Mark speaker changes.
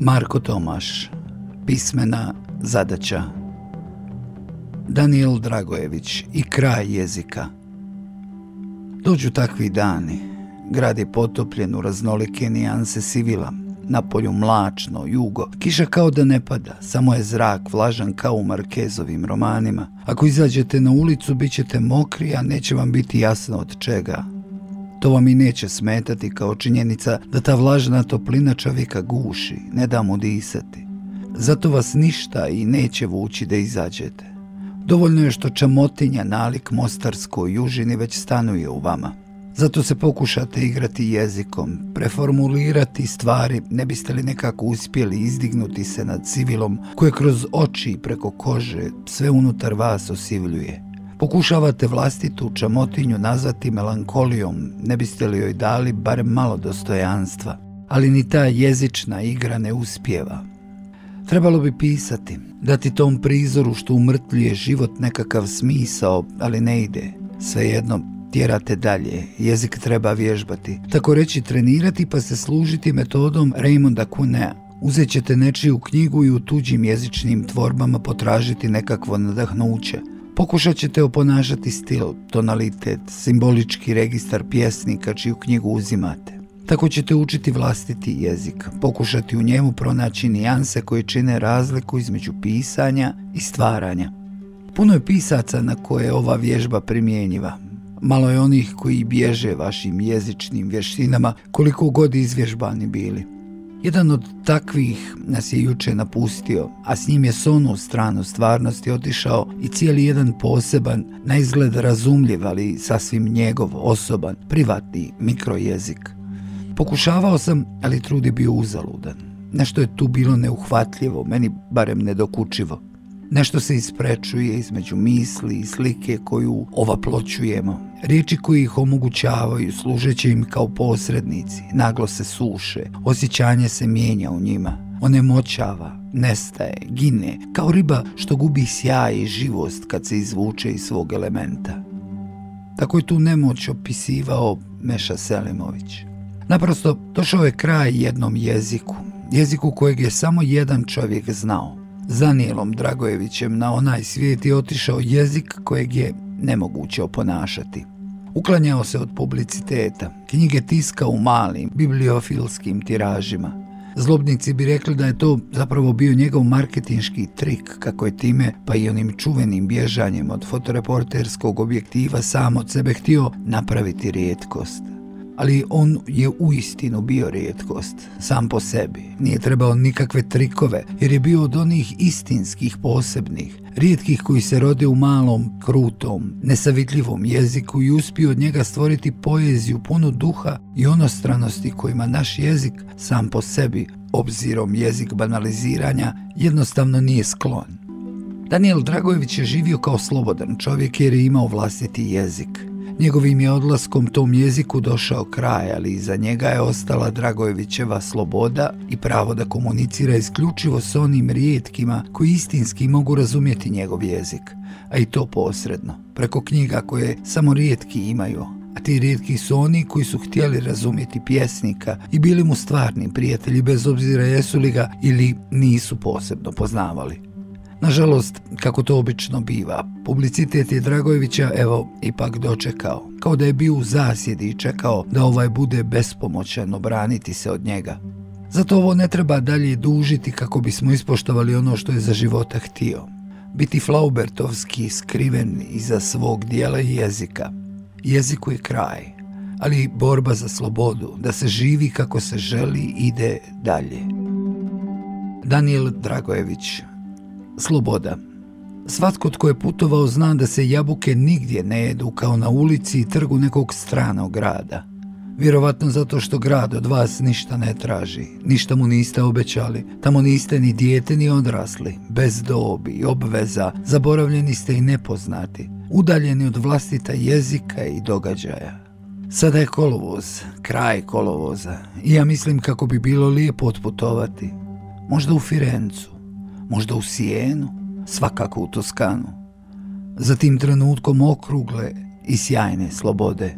Speaker 1: Marko Tomaš, pismena zadaća. Daniel Dragojević i kraj jezika. Dođu takvi dani. Grad je potopljen u raznolike nijanse sivila. Na polju mlačno, jugo. Kiša kao da ne pada, samo je zrak vlažan kao u Markezovim romanima. Ako izađete na ulicu, bit ćete mokri, a neće vam biti jasno od čega. To vam i neće smetati kao činjenica da ta vlažna toplina čovjeka guši, ne da mu disati. Zato vas ništa i neće vući da izađete. Dovoljno je što čamotinja nalik mostarskoj južini već stanuje u vama. Zato se pokušate igrati jezikom, preformulirati stvari, ne biste li nekako uspjeli izdignuti se nad civilom koje kroz oči i preko kože sve unutar vas osivljuje. Pokušavate vlastitu čamotinju nazvati melankolijom, ne biste li joj dali barem malo dostojanstva, ali ni ta jezična igra ne uspjeva. Trebalo bi pisati, dati tom prizoru što umrtljuje život nekakav smisao, ali ne ide. Svejedno, tjerate dalje, jezik treba vježbati. Tako reći trenirati pa se služiti metodom Raymonda Cunea. Uzet ćete nečiju knjigu i u tuđim jezičnim tvorbama potražiti nekakvo nadahnuće. Pokušat ćete oponašati stil, tonalitet, simbolički registar pjesnika čiju knjigu uzimate. Tako ćete učiti vlastiti jezik, pokušati u njemu pronaći nijanse koje čine razliku između pisanja i stvaranja. Puno je pisaca na koje je ova vježba primjenjiva. Malo je onih koji bježe vašim jezičnim vještinama koliko god izvježbani bili. Jedan od takvih nas je juče napustio, a s njim je s onu stranu stvarnosti otišao i cijeli jedan poseban, na izgled razumljiv, ali sasvim njegov, osoban, privatni mikrojezik. Pokušavao sam, ali trudi bio uzaludan. Nešto je tu bilo neuhvatljivo, meni barem nedokučivo. Nešto se isprečuje između misli i slike koju ovaploćujemo. Riječi koji ih omogućavaju služeće im kao posrednici, naglo se suše, osjećanje se mijenja u njima. One moćava, nestaje, gine, kao riba što gubi sjaj i živost kad se izvuče iz svog elementa. Tako je tu nemoć opisivao Meša Selimović. Naprosto, došao je kraj jednom jeziku, jeziku kojeg je samo jedan čovjek znao. Zanijelom Dragojevićem na onaj svijet je otišao jezik kojeg je nemoguće oponašati. Uklanjao se od publiciteta, knjige tiska u malim bibliofilskim tiražima. Zlobnici bi rekli da je to zapravo bio njegov marketinški trik, kako je time, pa i onim čuvenim bježanjem od fotoreporterskog objektiva sam od sebe htio napraviti rijetkost ali on je u istinu bio rijetkost, sam po sebi. Nije trebao nikakve trikove, jer je bio od onih istinskih posebnih, rijetkih koji se rode u malom, krutom, nesavitljivom jeziku i uspio od njega stvoriti poeziju punu duha i onostranosti kojima naš jezik sam po sebi, obzirom jezik banaliziranja, jednostavno nije sklon. Daniel Dragojević je živio kao slobodan čovjek jer je imao vlastiti jezik – Njegovim je odlaskom tom jeziku došao kraj, ali iza njega je ostala Dragojevićeva sloboda i pravo da komunicira isključivo s onim rijetkima koji istinski mogu razumjeti njegov jezik, a i to posredno, preko knjiga koje samo rijetki imaju, a ti rijetki su oni koji su htjeli razumjeti pjesnika i bili mu stvarni prijatelji bez obzira jesu li ga ili nisu posebno poznavali. Nažalost, kako to obično biva, publicitet je Dragojevića evo ipak dočekao, kao da je bio u zasjedi i čekao da ovaj bude bespomoćan obraniti se od njega. Zato ovo ne treba dalje dužiti kako bismo ispoštovali ono što je za života htio. Biti flaubertovski skriven iza svog dijela i jezika. Jeziku je kraj, ali borba za slobodu, da se živi kako se želi, ide dalje. Daniel Dragojević, sloboda. Svatko tko je putovao zna da se jabuke nigdje ne jedu kao na ulici i trgu nekog stranog grada. Vjerovatno zato što grad od vas ništa ne traži, ništa mu niste obećali, tamo niste ni dijete ni odrasli, bez dobi obveza, zaboravljeni ste i nepoznati, udaljeni od vlastita jezika i događaja. Sada je kolovoz, kraj kolovoza i ja mislim kako bi bilo lijepo otputovati, možda u Firencu, možda u Sijenu, svakako u Toskanu. Za tim trenutkom okrugle i sjajne slobode.